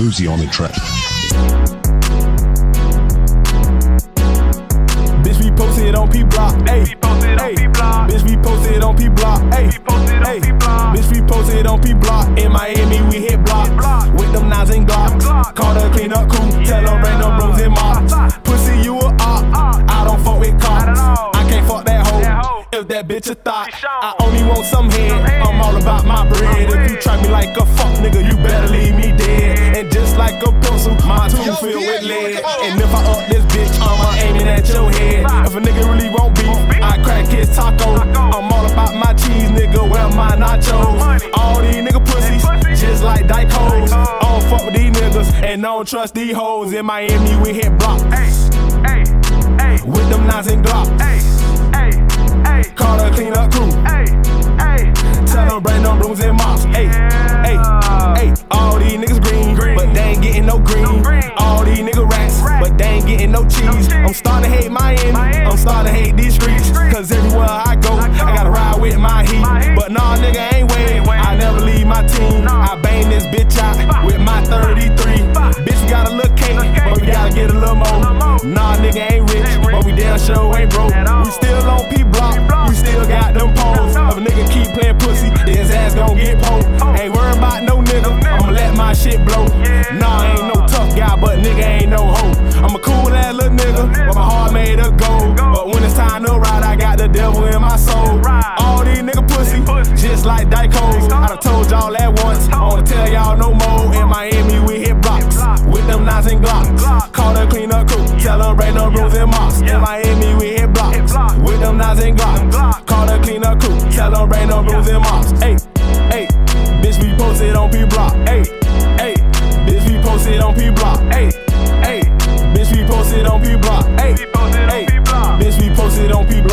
Zuzi on the track. Bitch, we posted on P Block. Ayy, We posted on ayy. P Block. Bitch, we posted on P Block. Ayy, We posted on ayy. P Block. Bitch, we posted on P Block. In Miami, we hit block. block. With them knives and glocks. Glock. Call her clean up cool. Tell her bring no bros and mops. Pussy, you a op. I don't fuck with Not cops. I can't fuck that hoe. That hoe. If that bitch a thought, I only want some head. I'm all about my bread. If you try me like a fuck nigga, you better leave me dead. Filled with lead. And if I up this bitch, I'ma aiming at your head. If a nigga really want beef, I crack his taco. I'm all about my cheese, nigga. Where my nachos? All these nigga pussies, just like dyke hoes. I don't oh, fuck with these niggas, and don't trust these hoes. In Miami, we hit blocks Hey, hey, hey, with them knives and glocks. Call her clean up crew. hey, hey. Tell them bring them brooms and mops. Hey, hey, hey. All these niggas green, Green. but they ain't getting no green. No green. All these niggas rats, but they ain't getting no cheese. I'm starting to hate Miami. I'm starting to hate these streets. Cause everywhere I go, I, gotta ride with my heat. But nah, nigga ain't. Ain't. I never leave my team. I bang this bitch out with my 33. Bitch, we got a little cake, but we gotta get a little more. Nah, nigga ain't rich, but we damn sure ain't broke. We still on P block, block. we still got them poles. If a nigga keep playing pussy, then his ass gon' get poked. Ain't worried about no nigga, I'ma let my shit blow. Nah, like Dycos. I done told y'all at once. I wanna tell y'all no more. In Miami, we hit blocks with them knives and Glocks. Call the clean up crew, tell them bring them brooms and mops. In Miami, we hit blocks with them knives and Glocks. Call the clean up crew, tell them bring them brooms and mops. Hey, hey, bitch, we posted on P Block. Hey, hey, bitch, we posted on P Block. Hey, hey, bitch, we posted on P Block. Hey, hey, bitch, we posted on P Block.